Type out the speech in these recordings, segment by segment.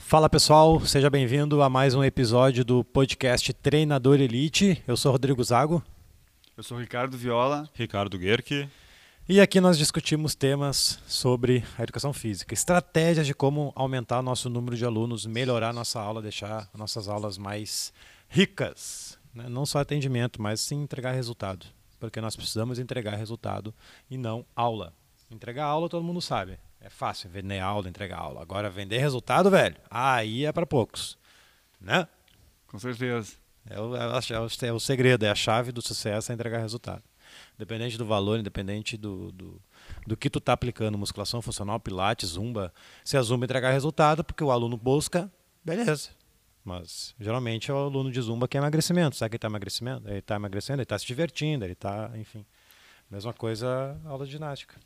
Fala pessoal, seja bem-vindo a mais um episódio do podcast Treinador Elite. Eu sou Rodrigo Zago. Eu sou Ricardo Viola. Ricardo Guerque. E aqui nós discutimos temas sobre a educação física, estratégias de como aumentar nosso número de alunos, melhorar nossa aula, deixar nossas aulas mais ricas. Né? Não só atendimento, mas sim entregar resultado. Porque nós precisamos entregar resultado e não aula. Entregar aula todo mundo sabe. É fácil vender aula, entregar aula. Agora vender resultado, velho, aí é para poucos. Né? Com certeza. É o, é, o, é o segredo, é a chave do sucesso é entregar resultado. Independente do valor, independente do, do, do que tu está aplicando, musculação funcional, pilates, zumba. Se a zumba entregar resultado, porque o aluno busca, beleza. Mas geralmente é o aluno de zumba que é emagrecimento. Sabe que ele está emagrecendo? Ele está emagrecendo, ele está se divertindo, ele está, enfim. Mesma coisa aula de ginástica.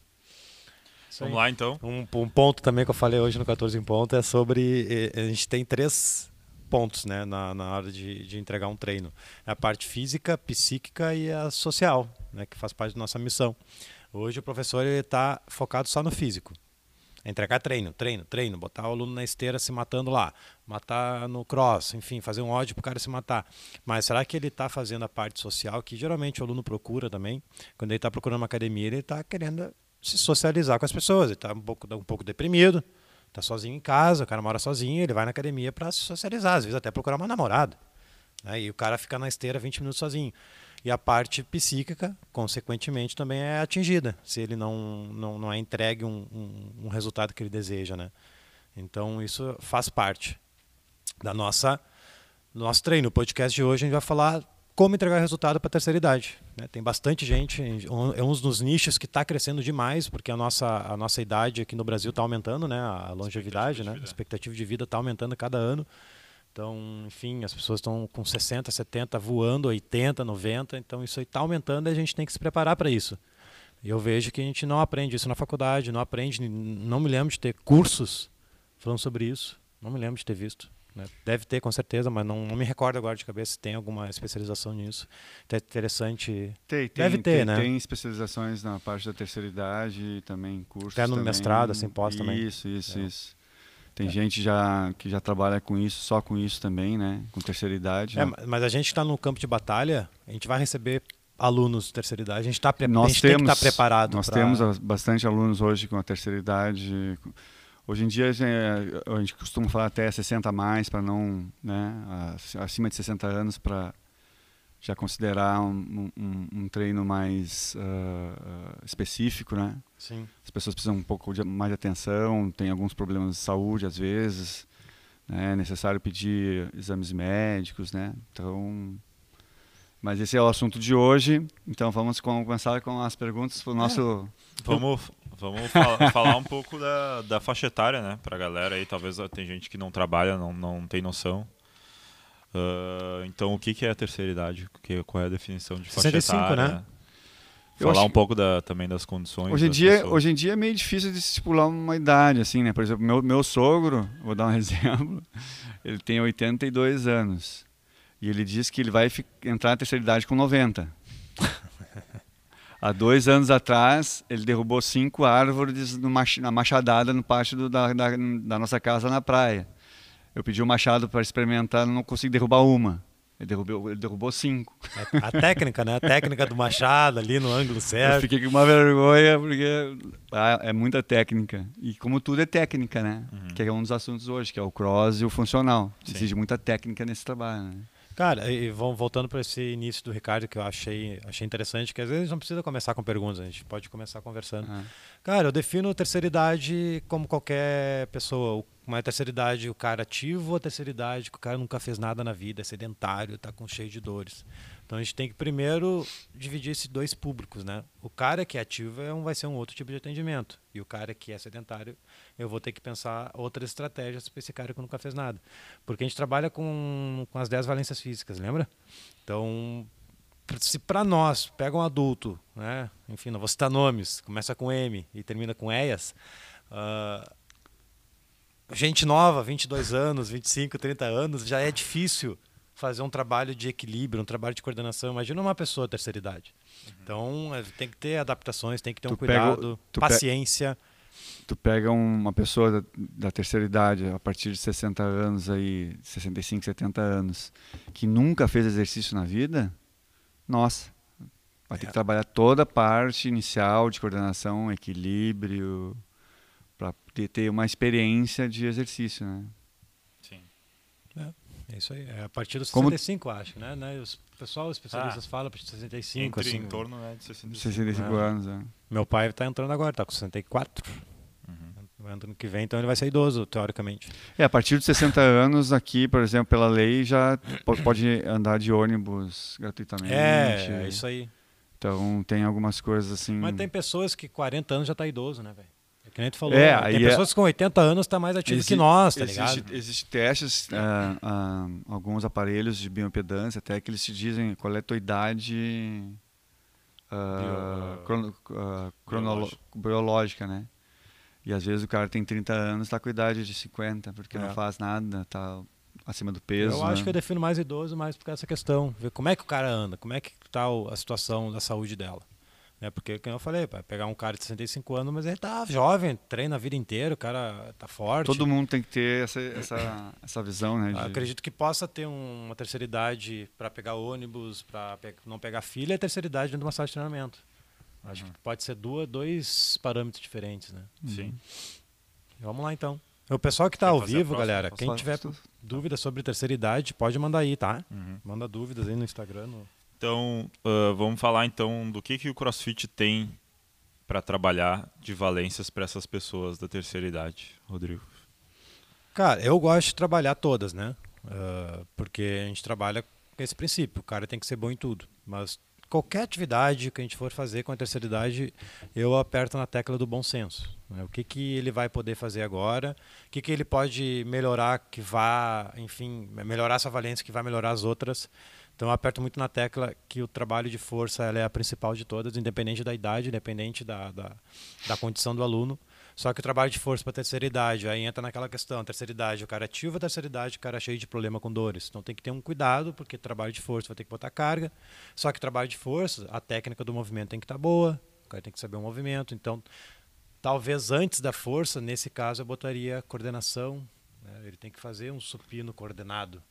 Vamos lá então. Um, um, ponto também que eu falei hoje no 14 em ponto é sobre. A gente tem três pontos né, na, na hora de, de entregar um treino: é a parte física, psíquica e a social, né, que faz parte da nossa missão. Hoje o professor está focado só no físico. É entregar treino, treino, treino, botar o aluno na esteira se matando lá, matar no cross, enfim, fazer um ódio para o cara se matar. Mas será que ele está fazendo a parte social que geralmente o aluno procura também? Quando ele está procurando uma academia, ele está querendo se socializar com as pessoas. Ele está um pouco, um pouco deprimido, está sozinho em casa, o cara mora sozinho, ele vai na academia para se socializar, às vezes até procurar uma namorada. Né? E o cara fica na esteira 20 minutos sozinho. E a parte psíquica, consequentemente, também é atingida, se ele não, não, não é entregue um, um, um resultado que ele deseja. Né? Então, isso faz parte da nossa do nosso treino. O podcast de hoje a gente vai falar como entregar resultado para a terceira idade. Né? Tem bastante gente, é um dos nichos que está crescendo demais, porque a nossa, a nossa idade aqui no Brasil está aumentando, né? a longevidade, né? a expectativa de vida está aumentando cada ano. Então, enfim, as pessoas estão com 60, 70 voando, 80, 90, então isso aí está aumentando e a gente tem que se preparar para isso. E eu vejo que a gente não aprende isso na faculdade, não aprende, não me lembro de ter cursos falando sobre isso, não me lembro de ter visto. Né? Deve ter, com certeza, mas não, não, me recordo agora de cabeça se tem alguma especialização nisso. É interessante. Tem, tem, Deve ter, tem, né? Tem especializações na parte da terceira idade, também cursos. Até no também. mestrado, assim, pós também. Isso, isso, é. isso. Tem é. gente já que já trabalha com isso, só com isso também, né? Com terceira idade. É? Mas a gente está no campo de batalha, a gente vai receber alunos de terceira idade, a gente, tá pre... nós a gente temos, tem que estar tá preparado. Nós pra... temos bastante alunos hoje com a terceira idade. Hoje em dia a gente costuma falar até 60 a mais para não, né, acima de 60 anos para já considerar um, um, um treino mais uh, específico, né? Sim. As pessoas precisam um pouco de, mais de atenção, tem alguns problemas de saúde às vezes, né? é necessário pedir exames médicos, né? Então, mas esse é o assunto de hoje. Então vamos começar com as perguntas para o nosso. É. Vamos Vamos falar, falar um pouco da, da faixa etária, né? Pra galera aí, talvez tem gente que não trabalha, não, não tem noção. Uh, então, o que, que é a terceira idade? Que, qual é a definição de faixa 65, etária? né? Falar um pouco da, também das condições. Hoje em, dia, hoje em dia é meio difícil de estipular uma idade, assim, né? Por exemplo, meu, meu sogro, vou dar um exemplo, ele tem 82 anos. E ele diz que ele vai entrar na terceira idade com 90. Há dois anos atrás, ele derrubou cinco árvores na machadada no pátio do, da, da, da, nossa casa na praia. Eu pedi o um machado para experimentar, não consegui derrubar uma. Ele derrubou, ele derrubou cinco. É a técnica, né? A técnica do machado ali no ângulo certo. Eu fiquei com uma vergonha, porque ah, é muita técnica. E como tudo é técnica, né? Uhum. Que é um dos assuntos hoje, que é o cross e o funcional. Exige muita técnica nesse trabalho, né? Cara, e voltando para esse início do Ricardo que eu achei, achei interessante, que às vezes não precisa começar com perguntas, a gente pode começar conversando. Ah. Cara, eu defino terceira idade como qualquer pessoa. Uma terceira idade o cara ativo, ou a terceira idade que o cara nunca fez nada na vida, é sedentário, está com cheio de dores. Então a gente tem que primeiro dividir esses dois públicos, né? O cara que é ativo é um, vai ser um outro tipo de atendimento e o cara que é sedentário eu vou ter que pensar outras estratégias para esse cara que nunca fez nada, porque a gente trabalha com, com as 10 valências físicas, lembra? Então se para nós pega um adulto, né? Enfim, não vou citar nomes, começa com M e termina com EIAS. Uh, gente nova, 22 anos, 25, 30 anos, já é difícil fazer um trabalho de equilíbrio, um trabalho de coordenação. Imagina uma pessoa terceira idade. Uhum. Então, é, tem que ter adaptações, tem que ter um tu cuidado, pega, paciência. tu pega uma pessoa da, da, terceira idade, a partir de 60 anos aí, 65, 70 anos, que nunca fez exercício na vida, nossa, vai ter é. que trabalhar toda a parte inicial de coordenação, equilíbrio, para ter uma experiência de exercício, né? É, isso aí. É a partir dos 65, Como... acho, né? né? Os pessoal, os especialistas ah, falam a partir de 65. Entre assim, em torno né, de 65, 65 é. anos, é. Meu pai está entrando agora, está com 64. Uhum. Ano que vem, então ele vai ser idoso, teoricamente. É, a partir de 60 anos, aqui, por exemplo, pela lei, já pode andar de ônibus gratuitamente. É, é isso aí. Então tem algumas coisas assim. Mas tem pessoas que 40 anos já tá idoso, né, velho? Que nem tu falou. É, tem pessoas é... com 80 anos tá mais ativo que nós, tá existe, ligado? Existem testes, uh, alguns aparelhos de bioimpedância, até que eles te dizem qual é a tua idade uh, Bio, crono, biológica. biológica, né? E às vezes o cara tem 30 anos, está com idade de 50, porque é. não faz nada, tá acima do peso. Eu né? acho que eu defino mais idoso mais por essa questão, ver como é que o cara anda, como é que está a situação da saúde dela. Né? Porque, como eu falei, para pegar um cara de 65 anos, mas ele tá jovem, treina a vida inteira, o cara tá forte. Todo mundo tem que ter essa, essa, essa visão, né? De... Acredito que possa ter um, uma terceira idade para pegar ônibus, para pe não pegar filha, e a terceira idade dentro de uma sala de treinamento. Uhum. Acho que pode ser duas, dois parâmetros diferentes, né? Sim. Vamos lá então. O pessoal que está ao vivo, galera, quem tiver dúvida sobre terceira idade, pode mandar aí, tá? Uhum. Manda dúvidas aí no Instagram. No... Então, uh, vamos falar então do que, que o CrossFit tem para trabalhar de valências para essas pessoas da terceira idade, Rodrigo. Cara, eu gosto de trabalhar todas, né? Uh, porque a gente trabalha com esse princípio, o cara tem que ser bom em tudo. Mas qualquer atividade que a gente for fazer com a terceira idade, eu aperto na tecla do bom senso. Né? O que, que ele vai poder fazer agora, o que, que ele pode melhorar que vá, enfim, melhorar essa valência que vai melhorar as outras. Então eu aperto muito na tecla que o trabalho de força é a principal de todas, independente da idade, independente da, da, da condição do aluno. Só que o trabalho de força para terceira idade, aí entra naquela questão, terceira idade, o cara ativo, terceira idade, o cara cheio de problema com dores. Então tem que ter um cuidado, porque trabalho de força vai ter que botar carga. Só que trabalho de força, a técnica do movimento tem que estar tá boa, o cara tem que saber o movimento. Então, talvez antes da força, nesse caso, eu botaria coordenação. Né? Ele tem que fazer um supino coordenado.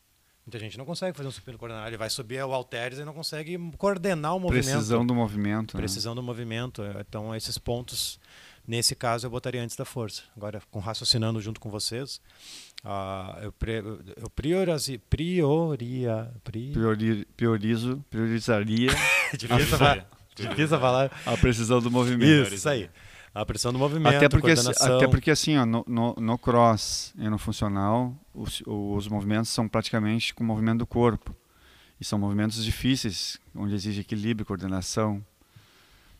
Muita gente não consegue fazer um supino coordenado. Ele vai subir o halteres e não consegue coordenar o movimento. Precisão do movimento. Né? Precisão né? do movimento. Então, esses pontos, nesse caso, eu botaria antes da força. Agora, com raciocinando junto com vocês, uh, eu, pre, eu priorizi, prioria, pri... Priori, priorizo, priorizaria. difícil, falar, difícil falar. A precisão do movimento. Isso aí. A pressão do movimento, até porque, até porque assim, ó, no, no, no, cross e no funcional, os, os movimentos são praticamente com o movimento do corpo. E são movimentos difíceis, onde exige equilíbrio, coordenação.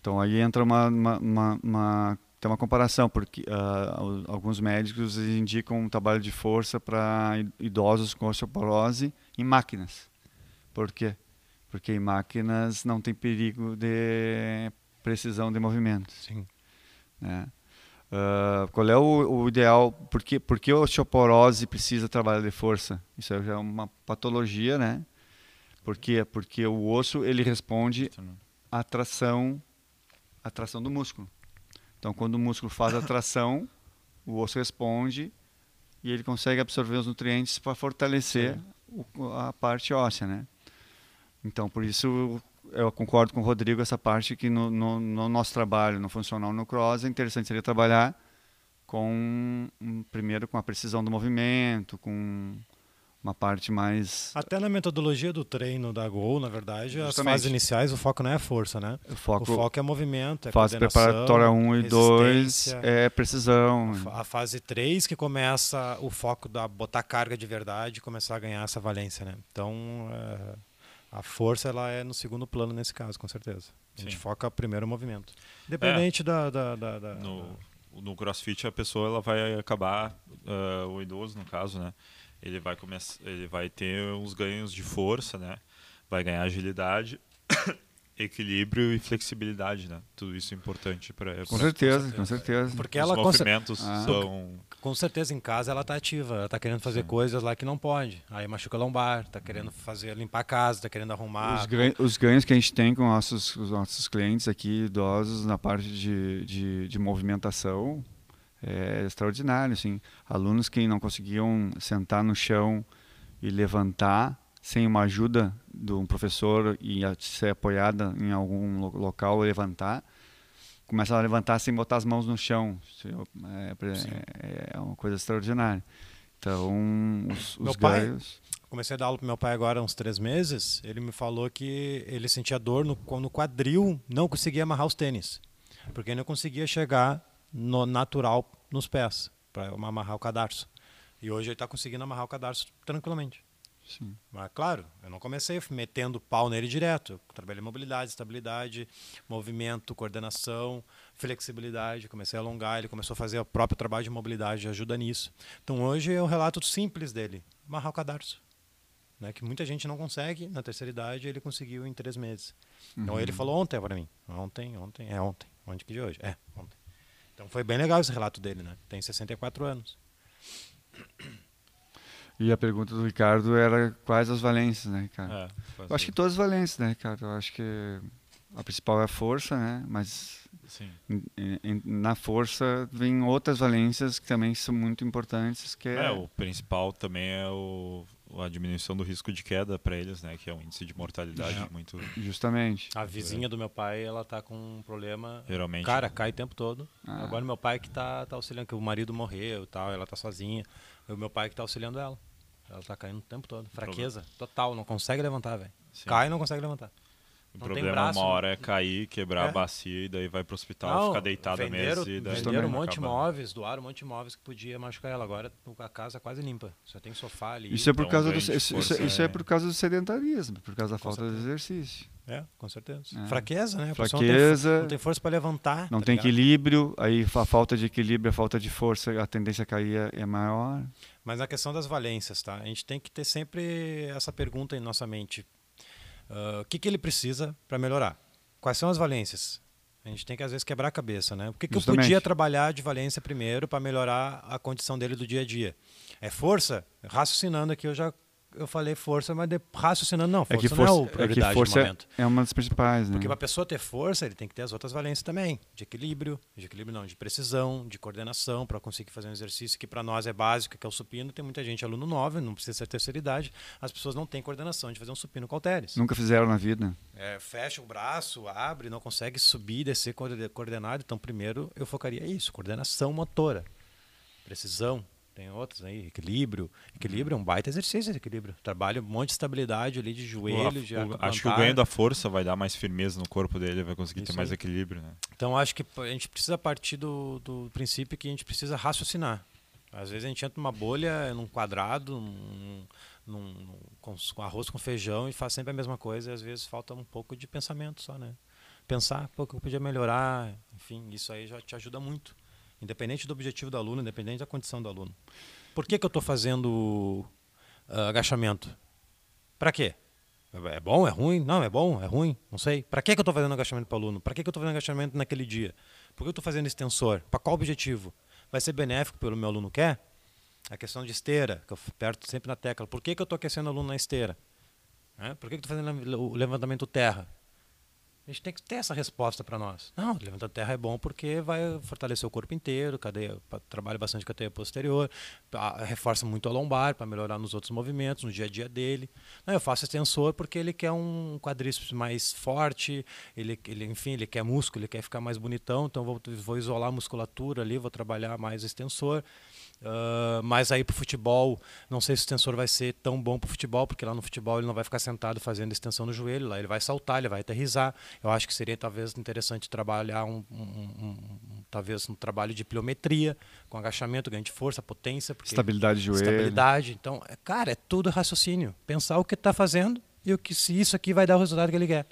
Então aí entra uma, uma, uma, uma tem uma comparação, porque uh, alguns médicos indicam um trabalho de força para idosos com osteoporose em máquinas. Por quê? Porque em máquinas não tem perigo de precisão de movimento. Sim. Né? Uh, qual é o, o, ideal? Por que, por que a osteoporose precisa trabalhar de força? Isso já é uma patologia, né? Por quê? Porque o osso ele responde à tração, à tração do músculo. Então, quando o músculo faz a tração, o osso responde e ele consegue absorver os nutrientes para fortalecer o, a parte óssea, né? Então, por isso eu concordo com o Rodrigo essa parte que no, no, no, nosso trabalho, no funcional no cross, é interessante seria trabalhar com um, primeiro com a precisão do movimento, com uma parte mais até na metodologia do treino da Gol, na verdade, Justamente. as fases iniciais o foco não é força, né? O foco, o foco é movimento, é fase preparatória 1 e 2 é precisão. A fase 3 que começa o foco da botar carga de verdade, começar a ganhar essa valência, né? Então, é a força ela é no segundo plano nesse caso, com certeza. A gente Sim. foca primeiro o movimento. Independente é, da, da, da, da, no, no CrossFit a pessoa ela vai acabar uh, o idoso no caso, né? Ele vai começar, ele vai ter uns ganhos de força, né? Vai ganhar agilidade equilíbrio e flexibilidade, né? Tudo isso é importante para com, certeza, com certeza. Porque Os ela movimentos ah. são com certeza em casa ela está ativa, ela está querendo fazer Sim. coisas lá que não pode. Aí machuca a lombar, está querendo fazer limpar a casa, está querendo arrumar. Os, ganhos, os ganhos que a gente tem com nossos, os nossos clientes aqui idosos na parte de, de, de movimentação é extraordinário, assim. Alunos que não conseguiam sentar no chão e levantar sem uma ajuda de um professor e ser apoiada em algum local levantar, começa a levantar sem botar as mãos no chão. É, é, é uma coisa extraordinária. Então, os, os ganhos... Comecei a dar aula para meu pai agora há uns três meses. Ele me falou que ele sentia dor no, no quadril, não conseguia amarrar os tênis. Porque não conseguia chegar no natural nos pés, para amarrar o cadarço. E hoje ele está conseguindo amarrar o cadarço tranquilamente. Sim. Mas, claro, eu não comecei metendo pau nele direto. Eu trabalhei mobilidade, estabilidade, movimento, coordenação, flexibilidade. Comecei a alongar, ele começou a fazer o próprio trabalho de mobilidade, ajuda nisso. Então, hoje é um relato simples dele: amarrar o cadarço. Né, que muita gente não consegue, na terceira idade ele conseguiu em três meses. Uhum. Então ele falou ontem para mim. Ontem, ontem, é ontem. Onde que de hoje? É, ontem. Então foi bem legal esse relato dele, né? Tem 64 anos. E a pergunta do Ricardo era quais as valências, né, Ricardo? É, eu acho que todas as valências, né, Ricardo? Eu acho que a principal é a força, né? Mas em, em, na força vem outras valências que também são muito importantes. Que é... é o principal também é o, a diminuição do risco de queda para eles, né? Que é um índice de mortalidade é. muito. Justamente. A vizinha do meu pai, ela tá com um problema. Geralmente. Cara, cai o tempo todo. Ah. Agora meu pai que tá, tá auxiliando, que o marido morreu e tal, ela tá sozinha. O meu pai que tá auxiliando ela. Ela tá caindo o tempo todo. Fraqueza total, não consegue levantar, velho. Cai e não consegue levantar. O não problema braço, uma hora é cair, quebrar é. a bacia e daí vai pro hospital, não, ficar deitado venderam, mesmo. E daí venderam um monte de móveis, doaram um monte de móveis que podia machucar ela. Agora a casa é quase limpa. Só tem sofá ali. Isso é por, então, causa, do, isso, isso, isso é, é por causa do sedentarismo, por causa da falta certeza. de exercício. É, com certeza. É. Fraqueza, né? Fraqueza. Não tem, não tem força para levantar. Não tá tem ligado? equilíbrio, aí a falta de equilíbrio, a falta de força, a tendência a cair é, é maior. Mas na questão das valências, tá? A gente tem que ter sempre essa pergunta em nossa mente. Uh, o que, que ele precisa para melhorar? Quais são as valências? A gente tem que às vezes quebrar a cabeça, né? O que, que eu podia trabalhar de valência primeiro para melhorar a condição dele do dia a dia? É força? Raciocinando aqui, eu já eu falei força, mas de, raciocinando, não, força é que força, não é o prioridade é força momento. É uma das principais, né? Porque para a pessoa ter força, ele tem que ter as outras valências também, de equilíbrio, de equilíbrio não, de precisão, de coordenação, para conseguir fazer um exercício que para nós é básico, que é o supino. Tem muita gente, aluno 9, não precisa ser terceira idade, as pessoas não têm coordenação de fazer um supino com halteres. Nunca fizeram na vida. É, fecha o braço, abre, não consegue subir e descer coordenado. Então, primeiro eu focaria isso, coordenação motora, precisão, tem outros aí, equilíbrio. Equilíbrio é um baita exercício de equilíbrio. Trabalha um monte de estabilidade ali de joelho, de o, Acho que o ganho da força vai dar mais firmeza no corpo dele, vai conseguir Isso ter mais aí. equilíbrio, né? Então acho que a gente precisa partir do, do princípio que a gente precisa raciocinar. Às vezes a gente entra numa bolha, num quadrado, num, num, num com, com, arroz com feijão e faz sempre a mesma coisa e às vezes falta um pouco de pensamento só, né? Pensar, pô, que eu podia melhorar, enfim, isso aí já te ajuda muito independente do objetivo do aluno, independente da condição do aluno. Por que, que eu estou fazendo uh, agachamento? Para quê? É bom? É ruim? Não, é bom? É ruim? Não sei. Para que, que eu estou fazendo agachamento para o aluno? Para que, que eu estou fazendo agachamento naquele dia? Por que eu estou fazendo extensor? Para qual objetivo? Vai ser benéfico pelo meu aluno quer? A questão de esteira, que eu aperto sempre na tecla. Por que, que eu estou aquecendo o aluno na esteira? É? Por que, que eu estou fazendo o levantamento terra? A gente tem que ter essa resposta para nós. Não, levantar terra é bom porque vai fortalecer o corpo inteiro, cadeia, trabalha bastante cadeia posterior, reforça muito a lombar para melhorar nos outros movimentos, no dia a dia dele. Não, eu faço extensor porque ele quer um quadríceps mais forte, ele, ele, enfim, ele quer músculo, ele quer ficar mais bonitão, então vou, vou isolar a musculatura ali, vou trabalhar mais extensor. Uh, mas aí para o futebol, não sei se o extensor vai ser tão bom para o futebol, porque lá no futebol ele não vai ficar sentado fazendo extensão no joelho, lá ele vai saltar, ele vai aterrizar. Eu acho que seria talvez interessante trabalhar um, um, um, um talvez um trabalho de pliometria, com agachamento, ganho de força, potência. Estabilidade de joelho. Estabilidade. Então, é, cara, é tudo raciocínio. Pensar o que está fazendo e o que se isso aqui vai dar o resultado que ele quer.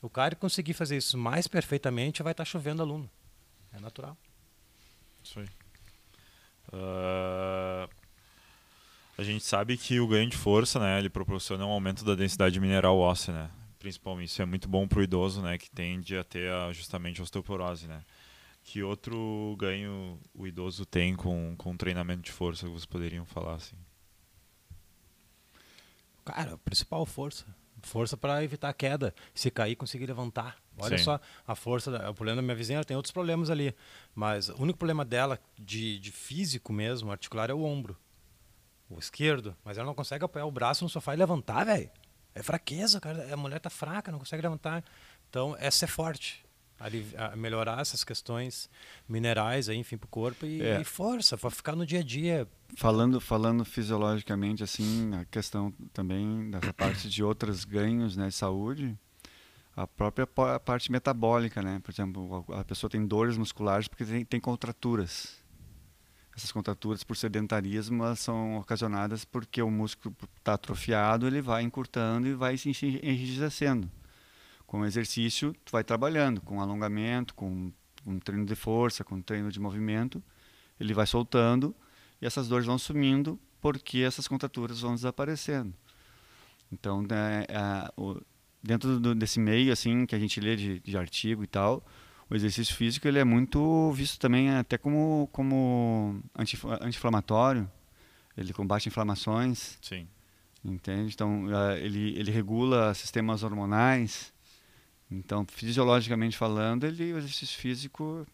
O cara conseguir fazer isso mais perfeitamente, vai estar tá chovendo aluno. É natural. Isso aí. Uh, a gente sabe que o ganho de força, né, ele proporciona um aumento da densidade mineral óssea, né? Principalmente isso é muito bom para o idoso, né, que tende a ter a, justamente a osteoporose, né? Que outro ganho o idoso tem com com treinamento de força que vocês poderiam falar assim? Cara, a principal força. Força para evitar a queda. Se cair, conseguir levantar. Olha Sim. só a força. da- o problema da minha vizinha, ela tem outros problemas ali. Mas o único problema dela, de, de físico mesmo, articular, é o ombro. O esquerdo. Mas ela não consegue apoiar o braço no sofá e levantar, velho. É fraqueza, cara. A mulher tá fraca, não consegue levantar. Então, é ser forte. Melhorar essas questões minerais, aí, enfim, pro corpo e, É. e força, para ficar no dia a dia. Falando, falando fisiologicamente, assim, a questão também dessa parte de outros ganhos né, de saúde, a própria parte metabólica, né? Por exemplo, a pessoa tem dores musculares porque tem, tem contraturas. Essas contraturas, por sedentarismo, elas são ocasionadas porque o músculo está atrofiado, ele vai encurtando e vai se enrijecendo. Com o exercício, tu vai trabalhando, com alongamento, com um treino de força, com treino de movimento, ele vai soltando e essas dores vão sumindo porque essas contraturas vão desaparecendo. Então, né, a- o- dentro do- desse meio assim que a gente lê de, de artigo e tal, o exercício físico ele é muito visto também até como como anti- anti-inflamatório. Ele combate inflamações, Sim. entende? Então, eh, ele ele regula sistemas hormonais. Então, fisiologicamente falando, ele o exercício físico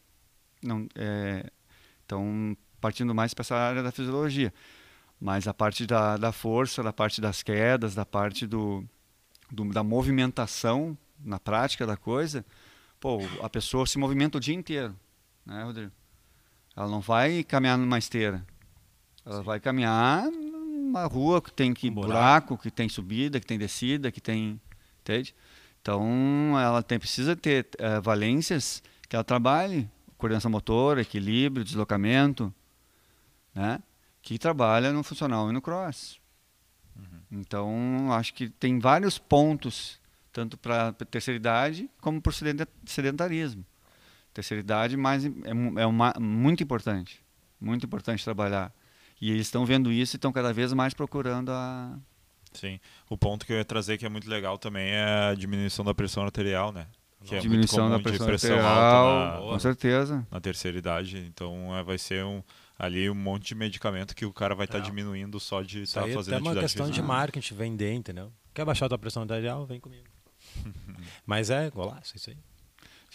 não é então partindo mais para essa área da fisiologia. Mas a parte da, da força, da parte das quedas, da parte do, do- da movimentação na prática da coisa, pô, a pessoa se movimenta o dia inteiro, né, Rodrigo? Ela não vai caminhar numa esteira. Ela vai caminhar numa rua que tem que Um buraco. buraco. que tem subida, que tem descida, que tem, entende? Então, ela tem, precisa ter eh, valências que ela trabalhe, coordenação motora, equilíbrio, deslocamento, né? Que trabalha no funcional e no cross. Então, acho que tem vários pontos, tanto para terceira idade como para o sedentarismo. Terceira idade mais, é, é uma, muito importante, muito importante trabalhar. E eles estão vendo isso e estão cada vez mais procurando a, Sim. O ponto que eu ia trazer que é muito legal também é a diminuição da pressão arterial, né? Que é diminuição muito da comum pressão, de pressão arterial, alta na, com certeza. na terceira idade. Então é, vai ser um, ali um monte de medicamento que o cara vai estar É. diminuindo só de estar aí é fazendo até uma questão de física. marketing, vender, entendeu? Quer baixar a tua pressão arterial? Vem comigo. Mas é golaço, isso aí.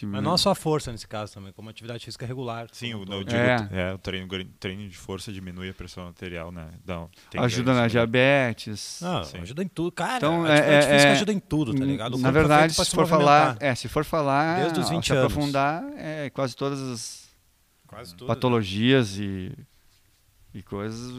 Mas não só a força nesse caso também, como atividade física regular. Sim, o, eu digo, É. é. o treino, treino de força diminui a pressão arterial, né? Dá, tem Ajuda na né? diabetes. Não, Sim. ajuda em tudo. Cara, Então, a atividade é- é- física é- ajuda em tudo, tá ligado? O Na é verdade, pra se for falar, é, se for falar, Desde os se 20 anos. aprofundar, é, quase todas as Quase tudo. patologias e, e coisas,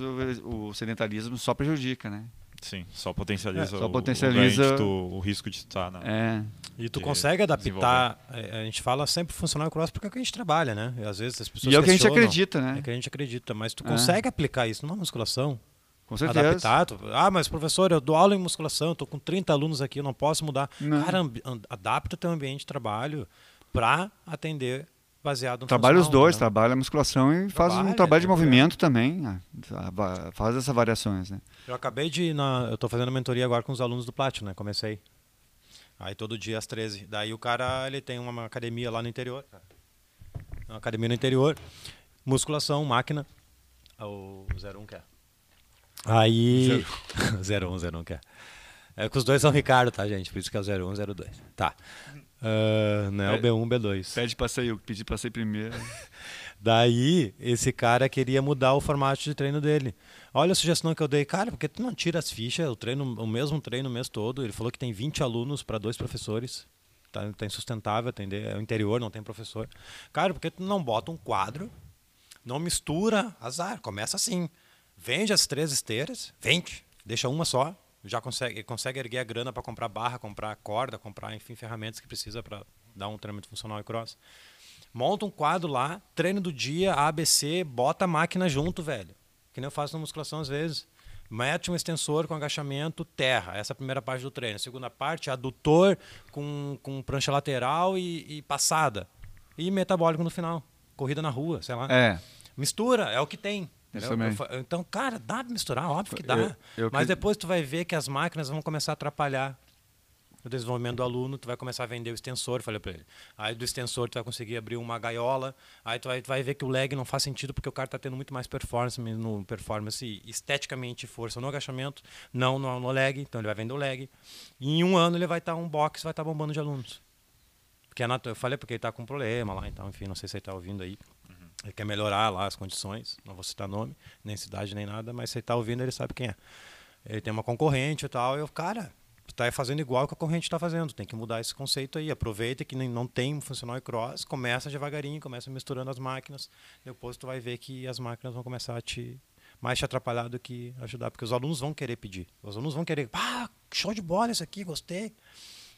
o, o sedentarismo só prejudica, né? Sim, só potencializa, É, só o, potencializa- o, tu- o risco de estar na. É, E tu consegue adaptar. é, A gente fala sempre funcional cross porque é o que a gente trabalha, né? E às vezes as pessoas e é o que a gente acredita, né? É que a gente acredita, mas tu É. consegue aplicar isso numa musculação? Com certeza. Adaptar. tu- Ah, mas professor, eu dou aula em musculação, tô com 30 alunos aqui, eu não posso mudar. Não. Cara, adapta o teu ambiente de trabalho para atender baseado no Trabalha os dois, entendeu? trabalha a musculação e faz um Trabalha, trabalho de que- movimento também. ah, va- Faz essas variações, né? Eu acabei de. ir Na, eu tô fazendo mentoria agora com os alunos do Platinum, né? Comecei. Aí todo dia às 13. Daí o cara ele tem uma academia lá no interior. Uma academia no interior. Musculação, máquina. O 01 quer. Aí. 01, 01 quer. É que os dois são Ricardo, tá, gente? Por isso que é o 01, 02. Tá. Ah, não é o B1, B2. Pede passeio, pedi passeio primeiro. Daí, esse cara queria mudar o formato de treino dele. Olha a sugestão que eu dei. Cara, por que tu não tira as fichas, o, treino, o mesmo treino o mês todo? Ele falou que tem 20 alunos para dois professores. Tá, tá insustentável atender. É o interior, não tem professor. Cara, por que tu não bota um quadro, não mistura, azar. Começa assim. Vende as três esteiras, vende. Deixa uma só. Já consegue, consegue erguer a grana para comprar barra, comprar corda, comprar, enfim, ferramentas que precisa para dar um treinamento funcional e cross. Monta um quadro lá, treino do dia, ABC, bota a máquina junto, velho. Que nem eu faço na musculação às vezes. Mete um extensor com agachamento, terra. Essa é a primeira parte do treino. A segunda parte, adutor com, com prancha lateral e, e passada. E metabólico no final. Corrida na rua, sei lá. É, Mistura, é o que tem. Eu Então, cara, dá pra misturar, óbvio que dá. Eu- eu Mas que- depois tu vai ver que as máquinas vão começar a atrapalhar. o desenvolvimento do aluno, tu vai começar a vender o extensor, falei para ele. Aí do extensor tu vai conseguir abrir uma gaiola, aí tu vai, tu vai ver que o leg não faz sentido porque o cara está tendo muito mais performance no performance esteticamente força no agachamento, não no, no leg, então ele vai vender o leg. E em um ano ele vai estar tá um box, vai estar tá bombando de alunos. Porque é eu falei porque ele está com problema lá, então enfim, não sei se ele está ouvindo aí. Ele quer melhorar lá as condições, não vou citar nome, nem cidade nem nada, mas se ele está ouvindo ele sabe quem é. Ele tem uma concorrente e tal, e eu, cara, está fazendo igual que a corrente está fazendo. Tem que mudar esse conceito aí. Aproveita que não tem um funcional e cross, começa devagarinho, começa misturando as máquinas. Depois tu vai ver que as máquinas vão começar a te mais te atrapalhar do que ajudar, porque os alunos vão querer pedir. Os alunos vão querer, ah, show de bola isso aqui, gostei.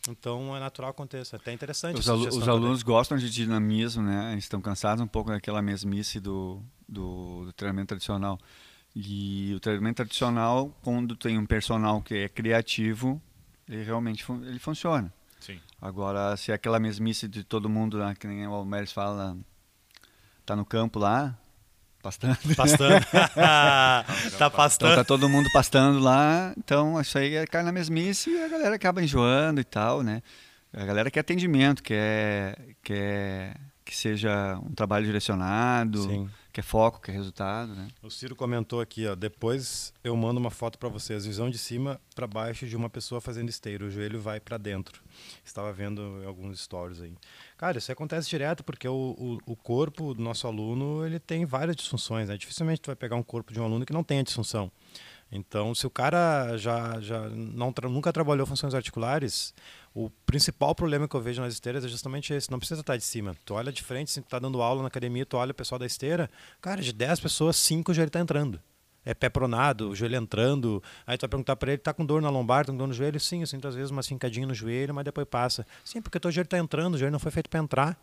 Então é natural que aconteça. É até interessante. Os, alu os alunos gostam de dinamismo, né? Eles estão cansados um pouco daquela mesmice do, do, do treinamento tradicional. E o treinamento tradicional, quando tem um personal que é criativo, ele realmente fun ele funciona. Sim. Agora, se é aquela mesmice de todo mundo, né, que nem o Almeres fala, tá no campo lá, pastando. Pastando. tá pastando. Então tá todo mundo pastando lá, então isso aí é cai na mesmice e a galera acaba enjoando e tal, né? A galera quer atendimento, quer, quer que seja um trabalho direcionado. Sim que é foco, que é resultado, né? O Ciro comentou aqui, ó, depois eu mando uma foto para vocês, visão de cima para baixo de uma pessoa fazendo esteiro, o joelho vai para dentro. Estava vendo alguns stories aí. Cara, isso acontece direto porque o, o, o, corpo do nosso aluno ele tem várias disfunções, né? Dificilmente tu vai pegar um corpo de um aluno que não tenha disfunção. Então, se o cara já, já não, nunca trabalhou funções articulares, o principal problema que eu vejo nas esteiras é justamente esse. Não precisa estar de cima. Tu olha de frente, se tu tá dando aula na academia, tu olha o pessoal da esteira, cara, de 10 pessoas, 5 o joelho tá entrando. É pé pronado, o joelho entrando. Aí tu vai perguntar para ele, tá com dor na lombar, tá com dor no joelho? Sim, eu sinto às vezes uma fincadinha no joelho, mas depois passa. Sim, porque teu joelho tá entrando, o joelho não foi feito para entrar.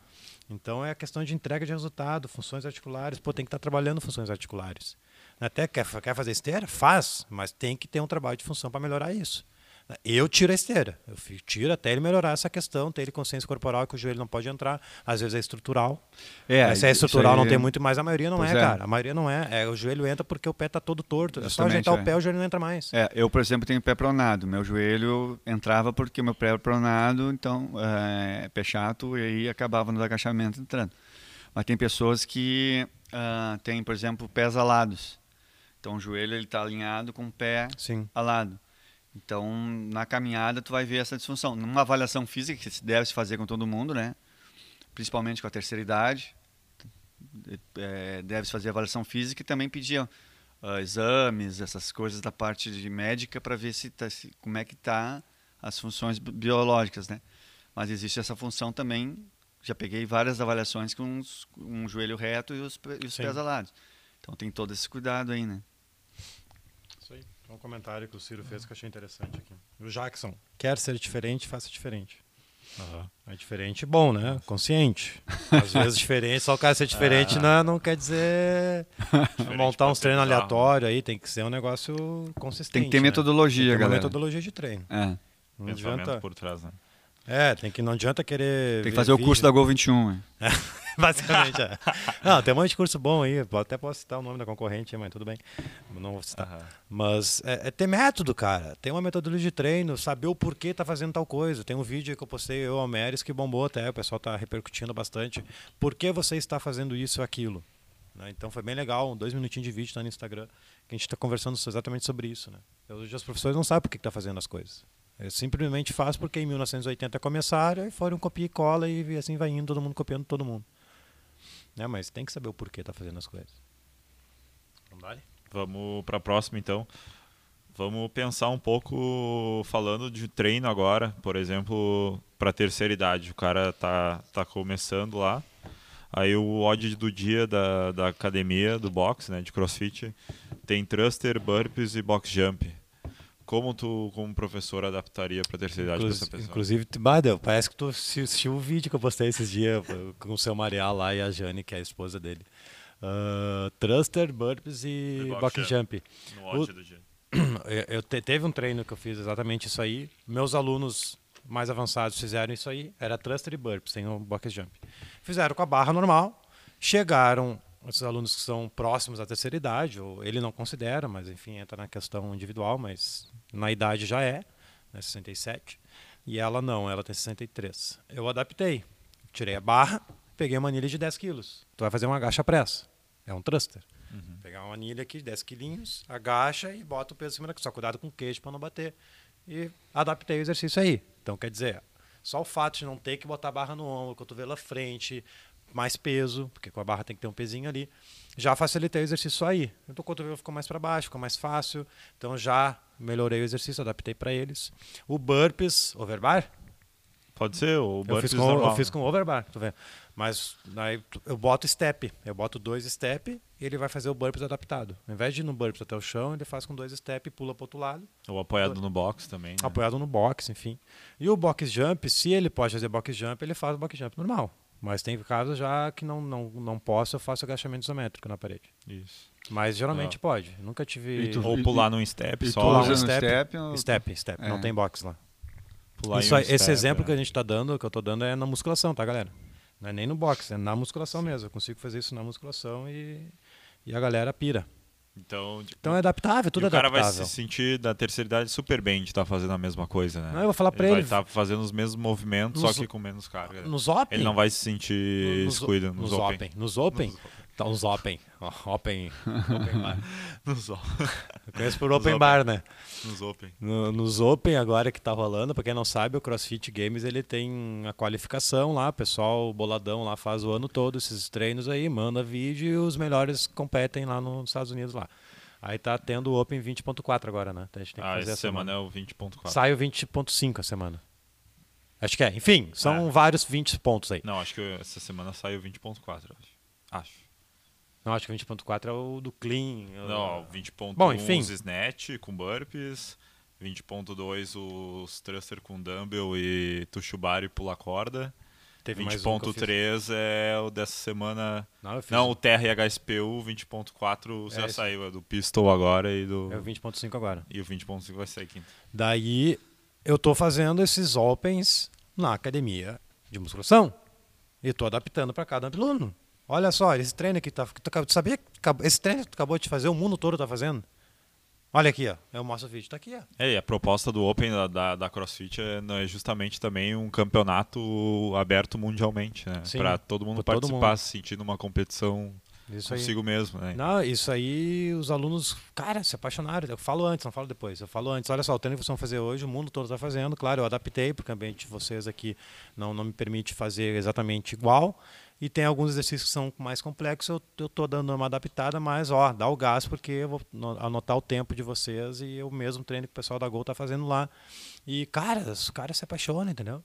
Então é a questão de entrega de resultado, funções articulares. Pô, tem que estar tá trabalhando funções articulares. Até quer, quer fazer esteira? Faz, mas tem que ter um trabalho de função para melhorar isso. Eu tiro a esteira. Eu tiro até ele melhorar essa questão, ter ele consciência corporal que o joelho não pode entrar. Às vezes é estrutural. É, se é estrutural, não tem muito, mas a maioria não é, é, cara. A maioria não é. é. O joelho entra porque o pé está todo torto. Justamente, é só ajeitar é. o pé, o joelho não entra mais. É, eu, por exemplo, tenho pé pronado. Meu joelho entrava porque meu pé era pronado, então é, pé chato, e aí acabava no agachamento entrando. Mas tem pessoas que uh, têm, por exemplo, pés alados. Então o joelho ele está alinhado com o pé Sim. alado. Então, na caminhada, tu vai ver essa disfunção. Numa avaliação física, que se deve se fazer com todo mundo, né? principalmente com a terceira idade, é, deve se fazer avaliação física e também pedir uh, exames, essas coisas da parte de médica para ver se, tá, se, como é que tá as funções biológicas, né? Mas existe essa função também. Já peguei várias avaliações com um joelho reto e os, e os pés alados. Então tem todo esse cuidado aí, né? Um comentário que o Ciro fez que eu achei interessante aqui. O Jackson, quer ser diferente, faça diferente. Uhum. É diferente bom, né? Consciente. Às vezes diferente, só o cara ser diferente ah. não, não quer dizer montar uns treinos aleatórios aí, tem que ser um negócio consistente. Tem que ter né? metodologia, tem que ter galera. metodologia de treino. É. Não adianta... por trás, né? É, tem que, não adianta querer. Tem que fazer o curso da Gol 21. É. Basicamente, é. Não, tem um monte de curso bom aí. Até posso citar o nome da concorrente, mas tudo bem. Não vou citar. Uhum. Mas é, é, ter método, cara. Tem uma metodologia de treino, saber o porquê tá fazendo tal coisa. Tem um vídeo que eu postei, eu, Almeres, que bombou até. O pessoal tá repercutindo bastante. Por que você está fazendo isso ou aquilo? Né? Então foi bem legal. Dois minutinhos de vídeo tá no Instagram. Que a gente está conversando exatamente sobre isso. Né? Hoje as professores não sabem por que está fazendo as coisas. Eu simplesmente faço porque em 1980 começaram e foram copia e cola e assim vai indo, todo mundo copiando todo mundo. Né? Mas tem que saber o porquê tá fazendo as coisas. Vamos Vamos para a próxima então. Vamos pensar um pouco falando de treino agora, por exemplo, para terceira idade. O cara tá, tá começando lá. Aí o odd do dia da, da academia, do box, né, de crossfit, tem thruster, burpees e box jump. Como tu, como professor, adaptaria para a terceira idade essa pessoa? Inclusive, Badel, parece que tu assistiu o vídeo que eu postei esses dias com o seu Marial lá e a Jane, que é a esposa dele. Uh, thruster, burpees e box jump. No o, do dia. Eu, eu te, teve um treino que eu fiz exatamente isso aí. Meus alunos mais avançados fizeram isso aí. Era thruster e burpees, sem o box jump. Fizeram com a barra normal. Chegaram esses alunos que são próximos à terceira idade, ou ele não considera, mas enfim, entra na questão individual, mas na idade já é, né, 67. E ela não, ela tem 63. Eu adaptei. Tirei a barra, peguei uma anilha de 10 quilos. Tu vai fazer uma agacha pressa. É um thruster. Uhum. Pegar uma anilha aqui, 10 quilinhos, agacha e bota o peso em cima daqui. Só cuidado com o queijo para não bater. E adaptei o exercício aí. Então, quer dizer, só o fato de não ter que botar a barra no ombro, cotovelo à frente, mais peso, porque com a barra tem que ter um pezinho ali, já facilitei o exercício aí. Então o cotovelo ficou mais para baixo, ficou mais fácil. Então já melhorei o exercício, adaptei para eles. O burpees, overbar, Pode ser, o eu burpees fiz, com, normal. eu fiz com overbar, tu vê. Mas aí eu boto step, eu boto dois step e ele vai fazer o burpees adaptado. Ao invés de ir no burpees até o chão, ele faz com dois step e pula para outro lado. Ou apoiado no box também. Né? apoiado no box, enfim. E o box jump, se ele pode fazer box jump, ele faz o box jump normal. Mas tem casos já que não, não, não posso, eu faço agachamento isométrico na parede. Isso. Mas geralmente Ah. pode. Nunca tive. E tu- Ou E- pular num step E só. pular um no step, step, ou- Step, step. Não É. tem box lá. pular Isso um esse step, exemplo é. que a gente tá dando, que eu tô dando, é na musculação, tá, galera? Não é nem no box, é na musculação mesmo. Eu consigo fazer isso na musculação e, e a galera pira. Então, tipo, Então é adaptável, tudo e é o cara vai adaptável. se sentir da terceira idade super bem de estar fazendo a mesma coisa, né? Não, eu vou falar pra ele ele. vai estar fazendo os mesmos movimentos, Nos- só que com menos carga. Nos Open. Ele não vai se sentir nos, excluído nos nos Open. Open. Nos Open. Tá, uns Open. Open. open bar. Nos, o- Eu conheço por Open Open. Bar, né? nos Open. No- nos Open agora que tá rolando, pra quem não sabe, o CrossFit Games ele tem a qualificação lá, o pessoal boladão lá faz o ano todo esses treinos aí, manda vídeo e os melhores competem lá nos Estados Unidos lá. Aí tá tendo o Open 20.4 agora, né? Então a gente tem que Ah, fazer essa essa semana é o 20.4. Sai o 20.5 a semana. Acho que é. Enfim, são É. vários 20 pontos aí. Não, acho que essa semana sai o 20.4, acho. Acho. Não, acho que o 20.4 é o do Clean. Não, 20.1 Bom, enfim. os snatch com burpees, 20.2 os thruster com dumbbell e tushubari pula corda. Teve mais um que eu fiz. 20.3 é o dessa semana. Não, fiz Não, o TR e HSPU 20.4 já É saiu, é do pistol agora e do é o 20.5 agora. e o 20.5 vai sair quinta. Daí eu tô fazendo esses opens na academia de musculação e tô adaptando para cada aluno. Olha só, esse treino aqui tá, tu, sabia que esse treino que tu acabou de fazer, o mundo todo tá fazendo? Olha aqui, ó. Eu mostro o vídeo, tá aqui, ó. É, e a proposta do Open da, da, da CrossFit é, é justamente também um campeonato aberto mundialmente, né? Para todo mundo todo participar, mundo. se sentindo uma competição Isso aí. consigo mesmo, né? Não, isso aí os alunos, cara, se apaixonaram. Eu falo antes, não falo depois. Eu falo antes. Olha só, o treino que vocês vão fazer hoje, o mundo todo está fazendo. Claro, eu adaptei, porque o ambiente de vocês aqui não, não me permite fazer exatamente igual. E tem alguns exercícios que são mais complexos, eu, tô dando uma adaptada, mas ó, dá o gás, porque eu vou no- anotar o tempo de vocês e o mesmo treino que o pessoal da Gol tá fazendo lá. E, cara, os caras se apaixonam, entendeu?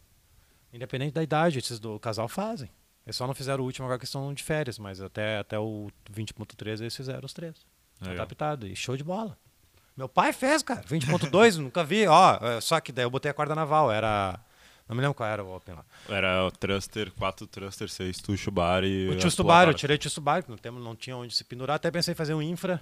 Independente da idade, esses do casal fazem. Eles só não fizeram o último agora que estão de férias, mas até, até o 20.3 eles fizeram os três. Legal. Adaptado. E show de bola. Meu pai fez, cara. 20.2, nunca vi. Ó, é, só que daí eu botei a corda naval. Era. Não me lembro qual era o Open lá. Era o thruster, 4 thruster, 6 tushubari. O a tio pula Subaru, eu tirei o que não, tem, não tinha onde se pendurar. Até pensei em fazer um infra.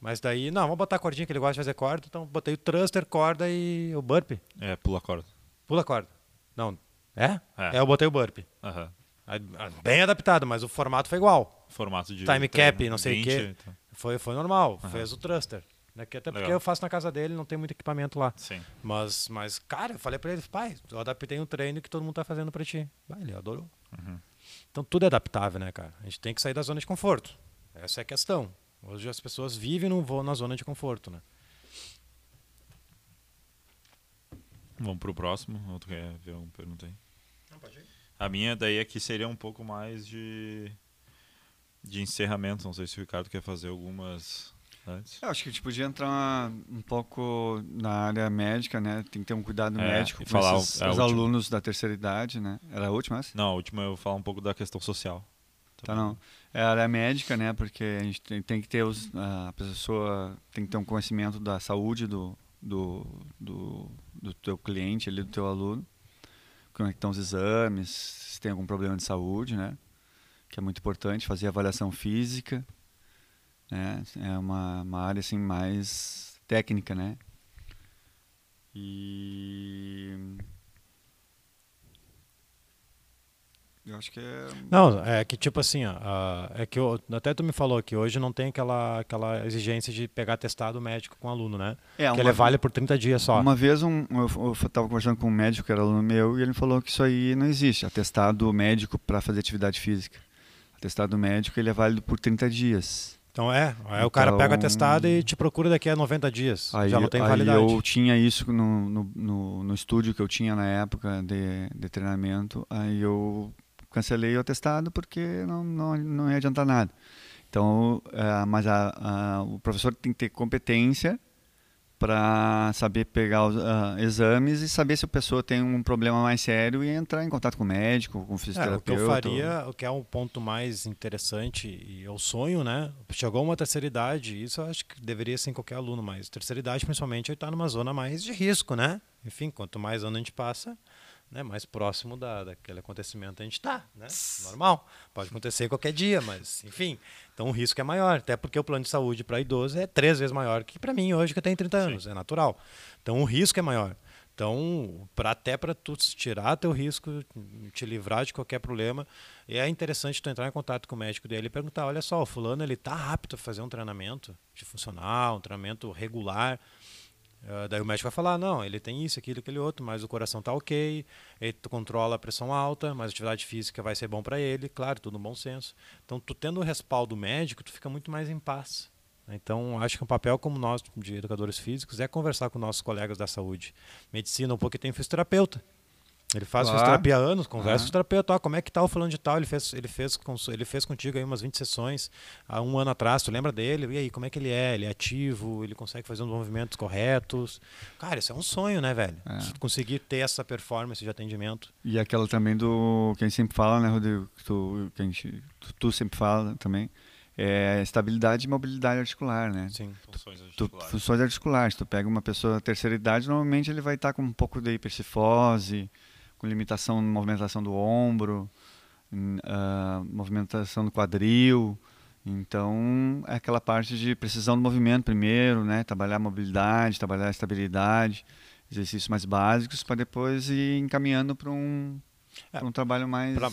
Mas daí, não, vamos botar a cordinha que ele gosta de fazer corda. Então botei o thruster, corda e o burpee. É, pula corda. Pula a corda. Não. É? É. É, eu botei o burpee. Aham. Ah, Bem adaptado, mas o formato foi igual. Formato de. Time cap, não sei o 20, quê. então. Foi, foi normal. Aham. Fez o thruster. Né? que Até porque Legal. eu faço na casa dele, não tem muito equipamento lá. Sim. Mas, mas, cara, eu falei pra ele, pai, eu adaptei um treino que todo mundo tá fazendo pra ti. Vai, ele adorou. Uhum. Então tudo é adaptável, né, cara? A gente tem que sair da zona de conforto. Essa é a questão. Hoje as pessoas vivem no voo na zona de conforto, né? Vamos pro próximo. Ou tu quer ver uma pergunta aí? A minha daí aqui seria um pouco mais de. de encerramento. Não sei se o Ricardo quer fazer algumas antes. Eu acho que a gente podia entrar um pouco na área médica, né? Tem que ter um cuidado É, médico com falar esses, os alunos da terceira idade, né? Era a última essa? Não, a última eu vou falar um pouco da questão social. Tá, não. É a área médica, né? Porque a gente tem, tem que ter os, a pessoa tem que ter um conhecimento da saúde do, do, do, do teu cliente, ali, do teu aluno. Como é que estão os exames, se tem algum problema de saúde, né? Que é muito importante, fazer avaliação física. Né? É uma, uma área assim mais técnica, né? E Eu acho que é. Não, é que tipo assim, ó, é que eu, até tu me falou que hoje não tem aquela, aquela exigência de pegar testado médico com aluno, né? É, que ele vale por 30 dias só. Uma vez um, eu estava conversando com um médico que era aluno meu e ele falou que isso aí não existe, atestado médico para fazer atividade física. Atestado médico ele é válido por 30 dias. Então é, aí então, o cara pega então, atestado e te procura daqui a 90 dias. Aí, já não tem aí validade. eu tinha isso no, no, no, no estúdio que eu tinha na época de, de treinamento. Aí eu cancelei o atestado porque não, não, não ia adiantar nada. Então, uh, mas a, a, o professor tem que ter competência para saber pegar os uh, exames e saber se a pessoa tem um problema mais sério e entrar em contato com o médico, com o fisioterapeuta. É, o que eu faria, o que é um ponto mais interessante e é o sonho, né? Chegou uma terceira idade, isso eu acho que deveria ser em qualquer aluno, mas terceira idade principalmente está numa zona mais de risco, né? Enfim, quanto mais ano a gente passa, né, mais próximo da, daquele acontecimento a gente está, né? Normal. Pode acontecer qualquer dia, mas enfim. Então o risco é maior, até porque o plano de saúde para idoso é três vezes maior que para mim hoje que tem 30 anos, Sim. é natural. Então o risco é maior. Então, pra, até para tu tirar teu risco, te livrar de qualquer problema, é interessante tu entrar em contato com o médico dele e perguntar, olha só, o fulano ele tá apto a fazer um treinamento de funcional, um treinamento regular, Uh, daí o médico vai falar, não, ele tem isso, aquilo, aquele outro, mas o coração tá ok, ele controla a pressão alta, mas a atividade física vai ser bom para ele, claro, tudo no bom senso. Então, tu tendo o respaldo médico, tu fica muito mais em paz. Então, acho que um papel como nós, de educadores físicos, é conversar com nossos colegas da saúde. Medicina, um pouco tem fisioterapeuta. Ele faz claro. fisioterapia há anos, conversa uhum. com o fisioterapeuta, ah, como é que tá o falando de tal? Ele fez, ele fez, ele fez contigo aí umas 20 sessões há um ano atrás, tu lembra dele? E aí, como é que ele é? Ele é ativo, ele consegue fazer os movimentos corretos. Cara, isso é um sonho, né, velho? É. Conseguir ter essa performance de atendimento. E aquela também do que a gente sempre fala, né, Rodrigo? Que tu, que a gente, tu, tu sempre fala também é estabilidade e mobilidade articular, né? Sim, funções articulares. Tu, funções articulares. Tu pega uma pessoa da terceira idade, normalmente ele vai estar com um pouco de hipercifose, com limitação na movimentação do ombro, uh, movimentação do quadril. Então, é aquela parte de precisão do movimento primeiro, né? Trabalhar a mobilidade, trabalhar a estabilidade, exercícios mais básicos para depois ir encaminhando para um, é, um trabalho mais pra,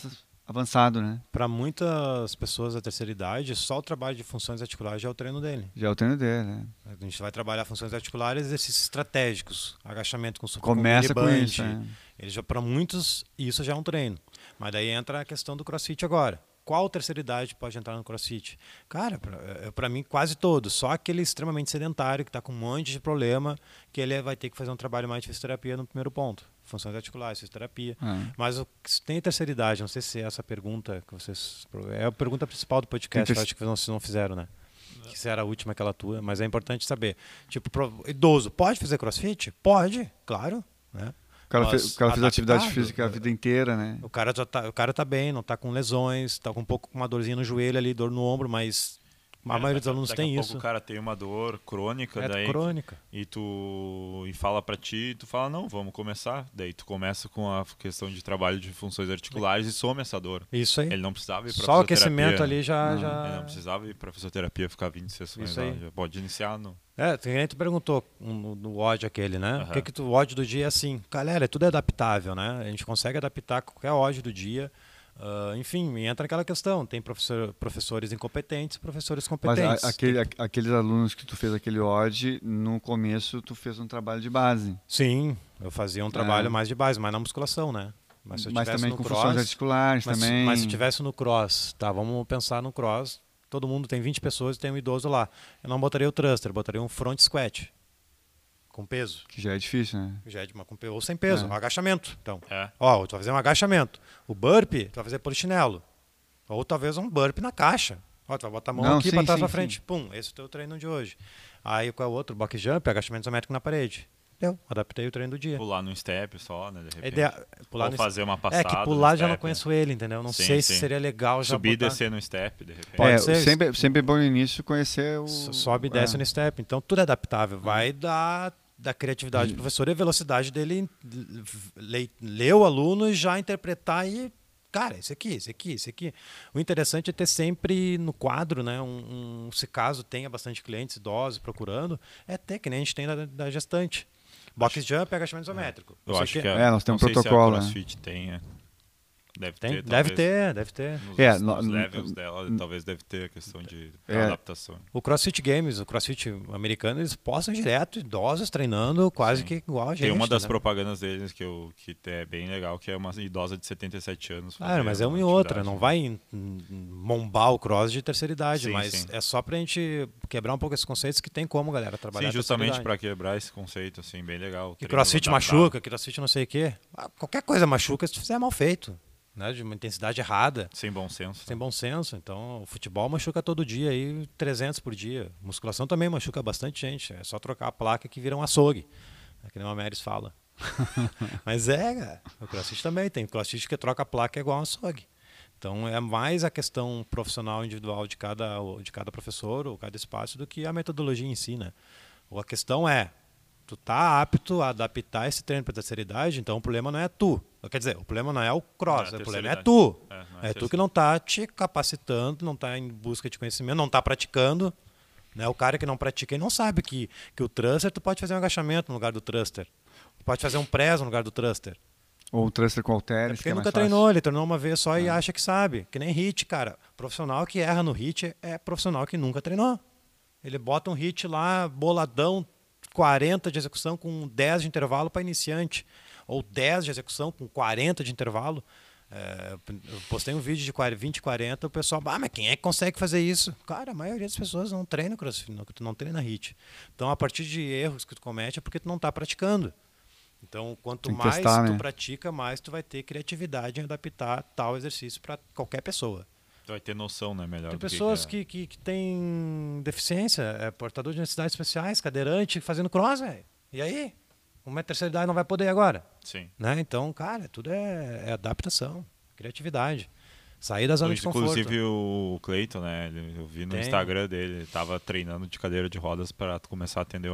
avançado, né? Para muitas pessoas da terceira idade, só o trabalho de funções articulares já é o treino dele. Já é o treino dele, né? A gente vai trabalhar funções articulares, exercícios estratégicos, agachamento com Começa com, com isso, né? Ele já para muitos isso já é um treino. Mas daí entra a questão do CrossFit agora. Qual terceira idade pode entrar no CrossFit? Cara, para é, mim quase todos. Só aquele extremamente sedentário que está com um monte de problema, que ele vai ter que fazer um trabalho mais de fisioterapia no primeiro ponto. Funções articulares, fisioterapia. Uhum. Mas o, tem terceira idade, não sei se é essa pergunta que vocês. É a pergunta principal do podcast, acho que vocês não fizeram, né? Que se era a última aquela tua, mas é importante saber. Tipo, idoso, pode fazer crossfit? Pode, claro. Né? cara, fez, o cara fez atividade física a vida inteira, né? O cara já tá, o cara tá bem, não tá com lesões, tá com um pouco com uma dorzinha no joelho ali, dor no ombro, mas a é, maioria dos alunos tem isso. o cara tem uma dor crônica, é daí crônica. e tu e fala para ti, e tu fala não, vamos começar. Daí tu começa com a questão de trabalho de funções articulares e some essa dor. Isso aí. Ele não precisava ir para Só o aquecimento ali já não. já Ele não precisava ir para fisioterapia ficar 20 sessões, isso aí. já pode iniciar no é, tem gente perguntou no, no ódio aquele, né? Uhum. O que que tu, o ódio do dia é assim? Galera, tudo é adaptável, né? A gente consegue adaptar qualquer ódio do dia. Uh, enfim, entra aquela questão. Tem professor, professores incompetentes, professores competentes. Mas a, aquele, tem... aqueles alunos que tu fez aquele OD, no começo tu fez um trabalho de base. Sim, eu fazia um trabalho é. mais de base, mais na musculação, né? Mas, se eu mas também com cross, funções articulares mas, também. Mas se tivesse no cross, tá? Vamos pensar no cross. Todo mundo tem 20 pessoas e tem um idoso lá. Eu não botaria o thruster, eu botaria um front squat com peso. Que já é difícil, né? Já é de uma, com peso, ou sem peso, é. um agachamento. Então, é. ó, tu vai fazer um agachamento. O burpee, tu vai fazer polichinelo. Ou talvez um burpee na caixa. Ó, tu vai botar a mão Não, aqui para trás para frente. Sim. Pum, esse é o teu treino de hoje. Aí qual é o outro? Box jump, agachamento isométrico na parede. Deu, adaptei o treino do dia. Pular no step só, né? De repente. Ideia, pular Ou no fazer uma passada. É que pular já não conheço ele, entendeu? Não sim, sei sim. se seria legal já Subir botar... e descer no step, de repente. Pode é, ser. Sempre, sempre é bom no início conhecer o... Sobe e desce é. no step. Então tudo é adaptável. Vai dar da criatividade do professor e a velocidade dele ler o aluno e já interpretar e cara, esse aqui, esse aqui, esse aqui. O interessante é ter sempre no quadro, né, um, um se caso tenha bastante clientes idosos procurando, é ter que nem a gente tem da, da gestante. Box acho, jump é agachamento isométrico. É. Eu acho que, é, é, nós temos um protocolo. Se a né? CrossFit né? tem, é. Deve Tem? ter, deve talvez. ter, deve ter. Nos, É, nos no- no- levels dela, talvez deve ter a questão de É. adaptação. O CrossFit Games, o CrossFit americano, eles postam direto idosos treinando quase Sim. que igual a gente. Tem uma das né? propagandas deles que, eu, que é bem legal, que é uma idosa de 77 anos. Ah, fazendo mas é uma e outra, não vai em- em- mombar o cross de terceira idade, Sim, mas sim. é só pra gente quebrar um pouco esses conceitos que tem como, galera, trabalhar Sim, justamente para quebrar esse conceito, assim, bem legal. Que crossfit adaptado. machuca, que crossfit não sei o quê. Ah, Qualquer coisa machuca se tu fizer mal feito, né? De uma intensidade errada, Sem bom senso. sem bom senso. Então, o futebol machuca todo dia aí, 300 por dia. Musculação também machuca bastante gente. É só trocar a placa que vira um açougue. É que nem o Améris fala. Mas é, cara. O crossfit também tem. Crossfit que troca a placa é igual um açougue. Então é mais a questão profissional individual de cada, de cada professor ou cada espaço do que a metodologia em si, né? Ou a questão é, tu tá apto a adaptar esse treino para terceira idade, então o problema não é tu. Quer dizer, o problema não é o cross, é o problema é tu. É, é É, tu que não tá te capacitando, não tá em busca de conhecimento, não tá praticando. Né? O cara que não pratica e não sabe que, que o thruster, tu pode fazer um agachamento no lugar do thruster. Tu pode fazer um press no lugar do thruster. Ou o thruster com É halteres, porque que é ele mais nunca fácil. treinou, ele treinou uma vez só e É. acha que sabe. Que nem hit, cara. Profissional que erra no hit é profissional que nunca treinou. Ele bota um hit lá, boladão, 40 de execução com 10 de intervalo para iniciante. Ou 10 de execução com 40 de intervalo. É, eu postei um vídeo de 40, 20 e 40, o pessoal, ah, mas quem é que consegue fazer isso? Cara, a maioria das pessoas não treina crossfit, não, tu não treina hit. Então, a partir de erros que tu comete é porque tu não está praticando. Então, quanto mais testar, tu né? pratica, mais tu vai ter criatividade em adaptar tal exercício para qualquer pessoa. Vai ter noção, né? Melhor Tem pessoas que, é. que, que, que têm deficiência, é portador de necessidades especiais, cadeirante, fazendo cross, velho. E aí? Uma terceira idade não vai poder agora, é. Sim. né? Então, cara, tudo é, é adaptação, criatividade. Sair da zona de conforto. Inclusive o Cleiton, né? Eu vi no Tem. Instagram dele, ele tava treinando de cadeira de rodas para começar a atender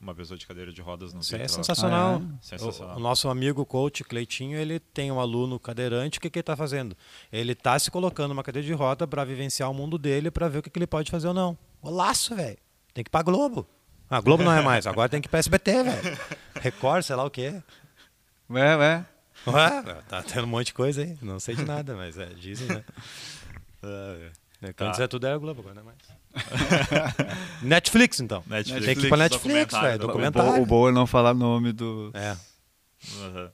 uma pessoa de cadeira de rodas no Isso é sensacional. Ah, Sensacional. O, o nosso amigo coach Cleitinho, ele tem um aluno cadeirante, o que, que ele está fazendo? Ele está se colocando numa cadeira de roda para vivenciar o mundo dele, para ver o que, que ele pode fazer ou não. Golaço, velho. Tem que ir pra Globo. Ah, Globo não é mais, agora tem que ir pra SBT, velho. Record, sei lá o quê. Ué, ué. Ué, tá tendo um monte de coisa aí. Não sei de nada, mas é, dizem, né? Ah, é. Quando Tá. disser tudo era Globo, agora não é mais. Netflix, então. Netflix. Tem que ir pra Netflix, velho. documentário. O, bo o bom é não falar nome do. É. Aham.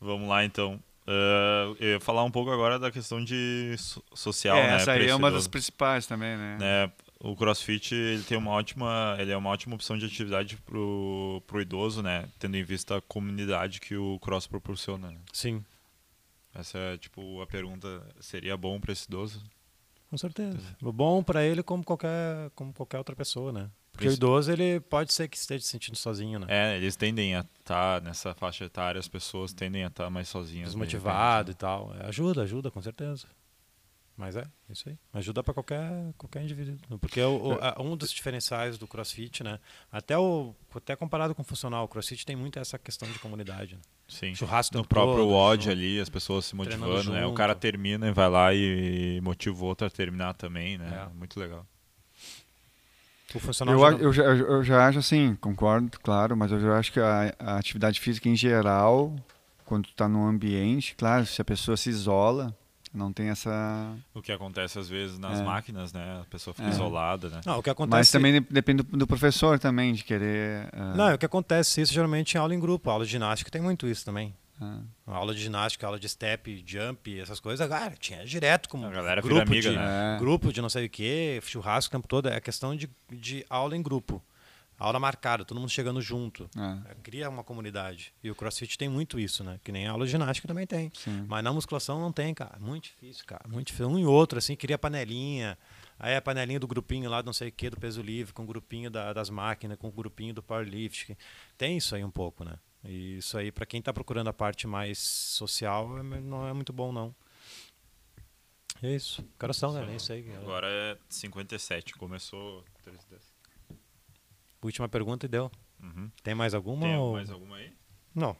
Vamos lá, então. Ah, eu ia falar um pouco agora da questão de so- social, É, né? essa aí é uma das principais também, né? né, o CrossFit ele tem uma ótima, ele é uma ótima opção de atividade pro, pro idoso, né, tendo em vista a comunidade que o Cross proporciona. né. Sim, Essa é tipo a pergunta, seria bom para esse idoso? com certeza. O bom para ele como qualquer, como qualquer outra pessoa, né? Porque o Isso. idoso, ele pode ser que esteja se sentindo sozinho, né? É, eles tendem a estar nessa faixa etária, as pessoas tendem a estar mais sozinhas. de Desmotivado e tal. É, ajuda, ajuda, com certeza. Mas é, isso aí. Ajuda para qualquer, qualquer indivíduo. Porque o, o- a- um dos diferenciais do CrossFit, né? Até, o, até comparado com o funcional, o CrossFit tem muito essa questão de comunidade. Né? Sim. Churrasco o No próprio WOD ali, as pessoas se motivando, né? O cara termina e vai lá e motiva o outro a terminar também, né? É. Muito legal. O funcional Eu, já eu, já, eu já acho assim, concordo, claro, mas eu já acho que a, a atividade física em geral, quando tu tá num ambiente, claro, se a pessoa se isola, não tem essa. O que acontece às vezes nas É. máquinas, né? A pessoa fica É. isolada, né? Não, o que acontece... Mas também de- depende do, professor também, de querer. ah, Não, o que acontece isso geralmente em aula em grupo. A aula de ginástica tem muito isso também. ah, A aula de ginástica, aula de step, jump, essas coisas, cara, tinha direto como A galera vira grupo amiga, de, né? É. grupo de não sei o que, churrasco o tempo todo, é questão de, de aula em grupo. Aula marcada, todo mundo chegando junto. É, Cria uma comunidade. E o CrossFit tem muito isso, né? Que nem a aula de ginástica também tem. sim. Mas na musculação não tem, cara. Muito difícil, cara. Muito difícil. Um e outro, assim, queria panelinha. Aí a panelinha do grupinho lá, do não sei o que, do peso livre, com o grupinho da- das máquinas, com o grupinho do powerlifting. Tem isso aí um pouco, né? E isso aí, para quem tá procurando a parte mais social, é- não é muito bom, não. É isso. Coração, né? Nem sei. Agora é 57, começou 310. Última pergunta e deu. Uhum. Tem mais alguma? Tem ou- mais alguma aí? Não.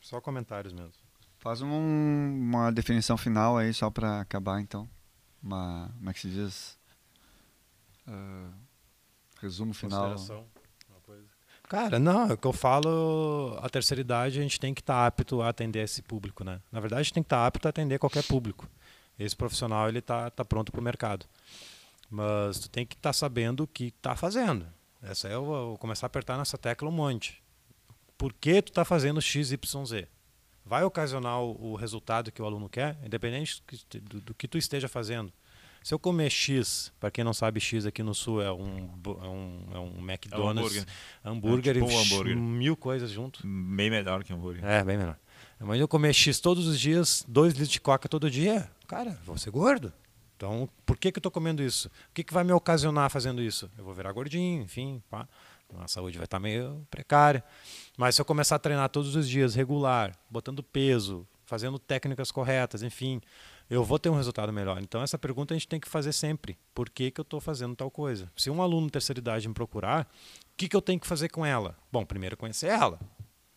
Só comentários mesmo. Faz um- uma definição final aí, só para acabar, então. Uma. Como é que se diz? Ah, resumo final. Consideração, uma coisa. Cara, não, é o que eu falo, a terceira idade a gente tem que estar tá apto a atender esse público, né? Na verdade, a gente tem que estar tá apto a atender qualquer público. Esse profissional, ele tá, tá pronto para o mercado. Mas tu tem que estar tá sabendo o que está fazendo. Essa eu vou começar a apertar nessa tecla um monte. Por que tu está fazendo XYZ? Vai ocasionar o, o, resultado que o aluno quer, independente do, do, do que tu esteja fazendo. Se eu comer X, para quem não sabe, X aqui no sul é um, é um, é um McDonald's, é um hambúrguer, hambúrguer, é tipo um hambúrguer. mil coisas junto. Bem melhor que hambúrguer. É, bem melhor. Mas eu comer X todos os dias, dois litros de coca todo dia, cara, vou ser gordo. Então, por que, que eu estou comendo isso? O que, que vai me ocasionar fazendo isso? Eu vou virar gordinho, enfim, pá. a saúde vai estar tá meio precária. Mas se eu começar a treinar todos os dias, regular, botando peso, fazendo técnicas corretas, enfim, eu vou ter um resultado melhor. Então, essa pergunta a gente tem que fazer sempre. Por que, que eu estou fazendo tal coisa? Se um aluno de terceira idade me procurar, o que, que eu tenho que fazer com ela? Bom, primeiro conhecer ela.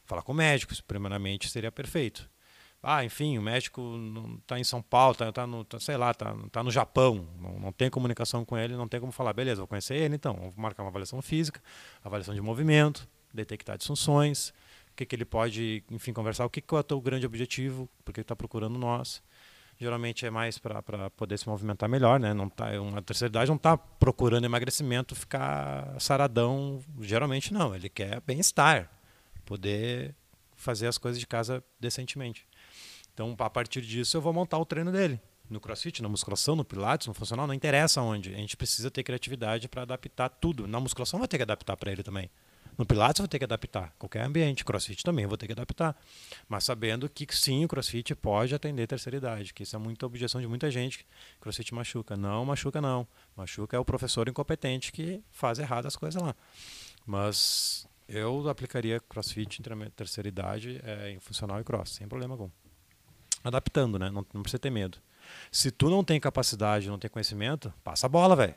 Falar com o médico, isso primeiramente seria perfeito. Ah, enfim, o médico está em São Paulo, está tá no, tá, sei lá, está tá no Japão, não, não tem comunicação com ele, não tem como falar, beleza, vou conhecer ele, então, vou marcar uma avaliação física, avaliação de movimento, detectar disfunções, o que, que ele pode, enfim, conversar, o que, que é o teu grande objetivo, porque ele está procurando nós geralmente é mais para poder se movimentar melhor, né? Não tá, uma terceira idade não está procurando emagrecimento, ficar saradão, geralmente não, ele quer bem-estar, poder fazer as coisas de casa decentemente. Então, a partir disso, eu vou montar o treino dele. No crossfit, na musculação, no pilates, no funcional, não interessa onde. A gente precisa ter criatividade para adaptar tudo. Na musculação, vai ter que adaptar para ele também. No Pilates eu vou ter que adaptar, qualquer ambiente. Crossfit também eu vou ter que adaptar. Mas sabendo que sim, o Crossfit pode atender terceira idade, que isso é muita objeção de muita gente. Crossfit machuca. Não, machuca não. Machuca é o professor incompetente que faz errado as coisas lá. Mas eu aplicaria Crossfit em terceira idade é, em funcional e cross, sem problema algum. Adaptando, né? Não, não precisa ter medo. Se tu não tem capacidade, não tem conhecimento, passa a bola, velho.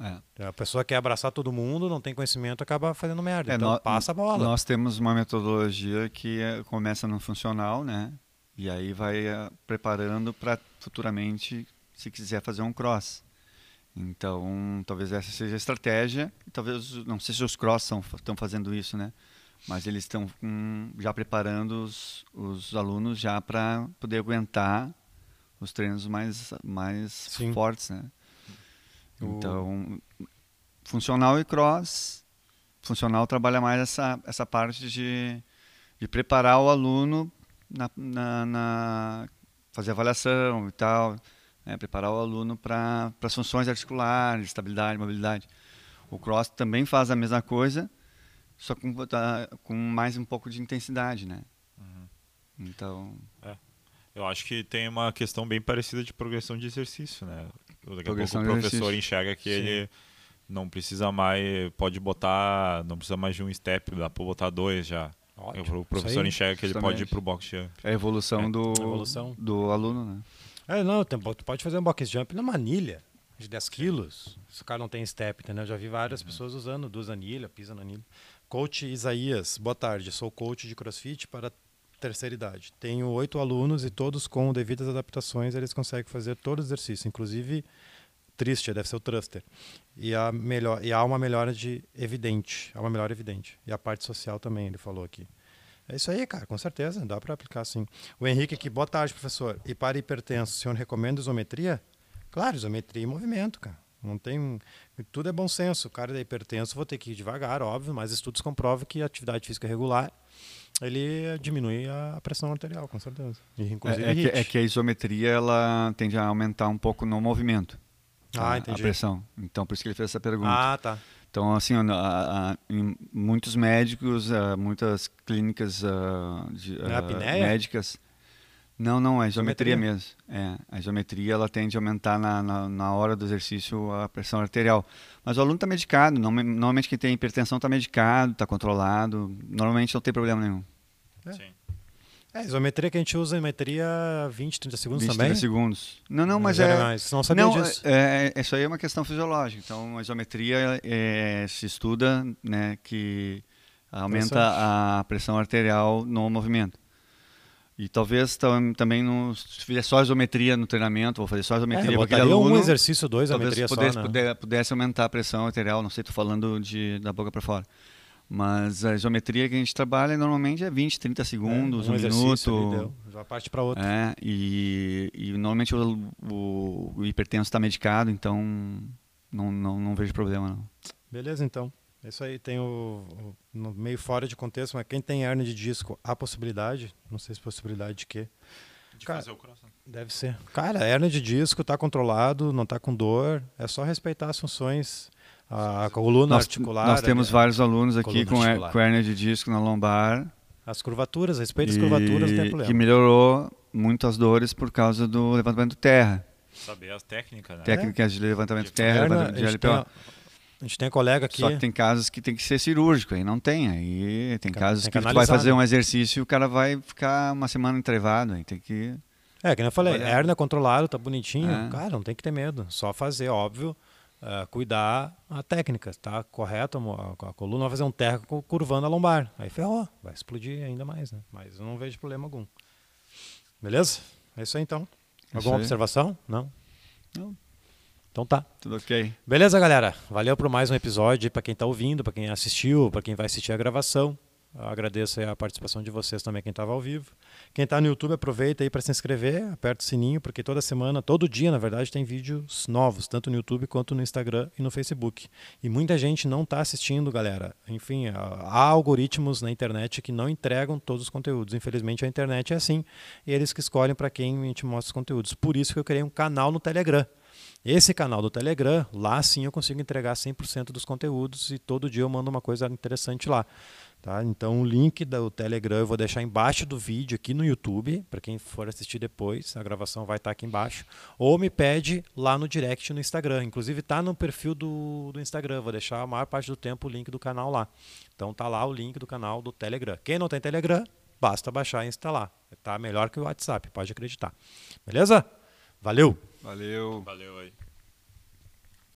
É. A pessoa quer abraçar todo mundo, não tem conhecimento, acaba fazendo merda. É, então passa a bola. Nós temos uma metodologia que é, começa no funcional, né? E aí vai uh, preparando para futuramente, se quiser fazer um cross. Então, talvez essa seja a estratégia. Talvez, não sei se os cross estão fazendo isso, né? Mas eles estão um, já preparando os, os alunos já para poder aguentar os treinos mais, mais fortes, né? Então, funcional e cross, funcional trabalha mais essa, essa parte de, de preparar o aluno na, na, na fazer avaliação e tal, né? preparar o aluno para as funções articulares, estabilidade, mobilidade. O cross também faz a mesma coisa, só com, tá, com mais um pouco de intensidade, né? Uhum. Então... É. Eu acho que tem uma questão bem parecida de progressão de exercício, né? Daqui a pouco o professor enxerga que Sim. ele não precisa mais, pode botar, não precisa mais de um step, dá para botar dois já. Ótimo. O professor enxerga que ele pode ir para o box jump. É a evolução, é. Do, evolução do aluno, né? É, não, tu pode fazer um box jump na manilha de 10 quilos. Se o cara não tem step, entendeu? Eu já vi várias uhum. pessoas usando duas anilhas, pisa na anilha. Coach Isaías, boa tarde. Sou coach de crossfit para terceira idade. Tenho oito alunos e todos com devidas adaptações eles conseguem fazer todo o exercício, inclusive triste, deve ser o thruster. E, a melhor, e há uma melhora de evidente, há uma melhora evidente. E a parte social também, ele falou aqui. É isso aí, cara, com certeza, dá para aplicar sim. O Henrique aqui, boa tarde, professor. E para hipertenso, o senhor recomenda isometria? Claro, isometria e movimento, cara. Não tem. Tudo é bom senso. O cara é hipertenso, vou ter que ir devagar, óbvio, mas estudos comprovam que a atividade física regular ele diminui a pressão arterial, com certeza. E, inclusive é, é, que, é, que, a isometria ela tende a aumentar um pouco no movimento. Ah, a, entendi. A pressão. Então, por isso que ele fez essa pergunta. Ah, tá. Então, assim, a, a, em muitos médicos, muitas clínicas de, médicas. Não, não, a isometria, isometria, mesmo. É, a isometria ela tende a aumentar na, na, na, hora do exercício a pressão arterial. Mas o aluno está medicado. Normalmente quem tem hipertensão está medicado, está controlado. Normalmente não tem problema nenhum. É. Sim. É, isometria que a gente usa, isometria 20, 30 segundos 20, também? 30 segundos. Não, não, mas, mas é... Mais. Não sabia não, disso. É, é, isso aí é uma questão fisiológica. Então, a isometria é, se estuda né, que aumenta a pressão arterial no movimento. E talvez também no, se fizer só isometria no treinamento, vou fazer só isometria. É, botaria aluno, um exercício, dois, isometria pudesse, só, né? pudesse aumentar a pressão arterial, não sei, estou falando de, da boca para fora. Mas a isometria que a gente trabalha normalmente é 20, 30 segundos, É, um, ali minuto. já parte para outro. É, e, e normalmente o, o, o hipertenso está medicado, então não, não, não vejo problema não. Beleza, então. É Isso aí tem o, o- no meio fora de contexto, mas quem tem hernia de disco, há possibilidade, não sei se possibilidade de quê, De Cara, fazer o cross, né? deve ser. Cara, hernia de disco tá controlado, não tá com dor, é só respeitar as funções, a coluna Nós, articular, nós temos a- vários alunos aqui com, her- articular. com hernia de disco na lombar as curvaturas, respeita as curvaturas, não tem problema. que melhorou muito as dores por causa do levantamento terra. Saber as técnicas, né? Técnicas de levantamento De terra, levantamento de a, gente tem, LPO. A gente tem colega aqui, Só que tem casos que tem que ser cirúrgico, aí não tem. Aí tem casos tem que, que tu vai fazer né? um exercício e o cara vai ficar uma semana entrevado. Aí tem que. É, que eu falei, Olha. hernia controlado, tá bonitinho. É. Cara, não tem que ter medo. Só fazer, óbvio, eh, cuidar a técnica, tá correto? A, a coluna vai fazer um terra cu- curvando a lombar. Aí ferrou, vai explodir ainda mais, né? Mas eu não vejo problema algum. Beleza? É isso aí então. Isso Alguma aí. observação? Não? Não. Então tá. Tudo ok. Beleza, galera? Valeu por mais um episódio para quem tá ouvindo, para quem assistiu, para quem vai assistir a gravação. Eu agradeço a participação de vocês também, quem estava ao vivo. Quem está no YouTube, aproveita aí para se inscrever, aperta o sininho, porque toda semana, todo dia, na verdade, tem vídeos novos, tanto no YouTube quanto no Instagram e no Facebook. E muita gente não está assistindo, galera. Enfim, há há algoritmos na internet que não entregam todos os conteúdos. Infelizmente, a internet é assim, e eles que escolhem para quem a gente mostra os conteúdos. Por isso que eu criei um canal no Telegram. Esse canal do Telegram, lá sim eu consigo entregar 100% dos conteúdos e todo dia eu mando uma coisa interessante lá. Tá? Então o link do Telegram eu vou deixar embaixo do vídeo aqui no YouTube, para quem for assistir depois, a gravação vai estar aqui embaixo. Ou me pede lá no direct no Instagram. Inclusive está no perfil do, do Instagram, vou deixar a maior parte do tempo o link do canal lá. Então tá lá o link do canal do Telegram. Quem não tem Telegram, basta baixar e instalar. Tá melhor que o WhatsApp, pode acreditar. Beleza? Valeu! Valeu. Valeu aí.